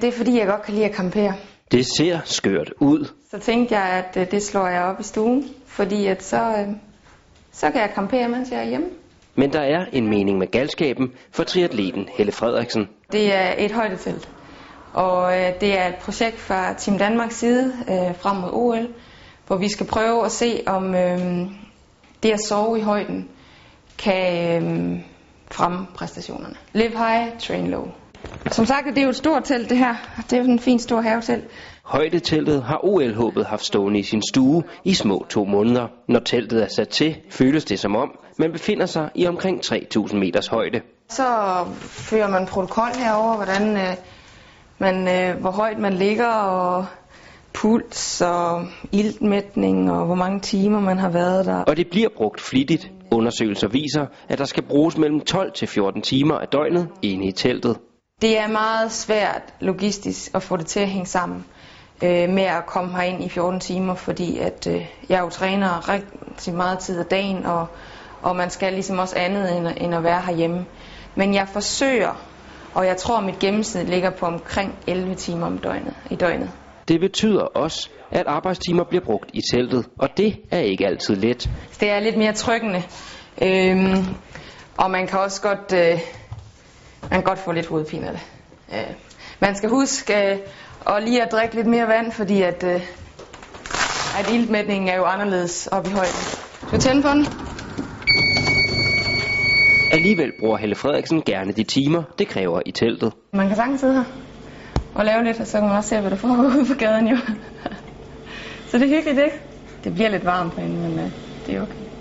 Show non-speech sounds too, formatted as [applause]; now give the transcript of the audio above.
Det er fordi, jeg godt kan lide at campere. Det ser skørt ud. Så tænkte jeg, at øh, det slår jeg op i stuen, fordi at så, øh, så kan jeg campere, mens jeg er hjemme. Men der er en mening med galskaben for triatleten Helle Frederiksen. Det er et højdetelt, og øh, det er et projekt fra Team Danmarks side frem mod OL, hvor vi skal prøve at se, om det at sove i højden kan fremme præstationerne. Live high, train low. Som sagt, det er jo et stort telt det her. Det er jo en fin stor havetelt. Højdeteltet har OL-håbet haft stående i sin stue i små to måneder. Når teltet er sat til, føles det som om, man befinder sig i omkring 3.000 meters højde. Så fører man protokol herover, hvordan øh, man, øh, hvor højt man ligger, og puls og iltmætning, og hvor mange timer man har været der. Og det bliver brugt flittigt. Undersøgelser viser, at der skal bruges mellem 12 til 14 timer af døgnet inde i teltet. Det er meget svært logistisk at få det til at hænge sammen øh, med at komme herind i 14 timer, fordi at øh, jeg jo træner rigtig meget tid af dagen, og, og man skal ligesom også andet end, end at være herhjemme. Men jeg forsøger, og jeg tror, at mit gennemsnit ligger på omkring 11 timer om døgnet, i døgnet. Det betyder også, at arbejdstimer bliver brugt i teltet, og det er ikke altid let. Det er lidt mere tryggende, øhm, og man kan også godt, øh, man kan godt få lidt hovedpine af det. Øh, man skal huske øh, og lige at drikke lidt mere vand, fordi at, øh, at iltmætningen er jo anderledes oppe i højden. Skal vi tænde på den? Alligevel bruger Helle Frederiksen gerne de timer, det kræver i teltet. Man kan sagtens sidde her og lave lidt, og så kan man også se, hvad der foregår ude på gaden jo. [laughs] så det er hyggeligt, ikke? Det bliver lidt varmt herinde, men øh, det er okay.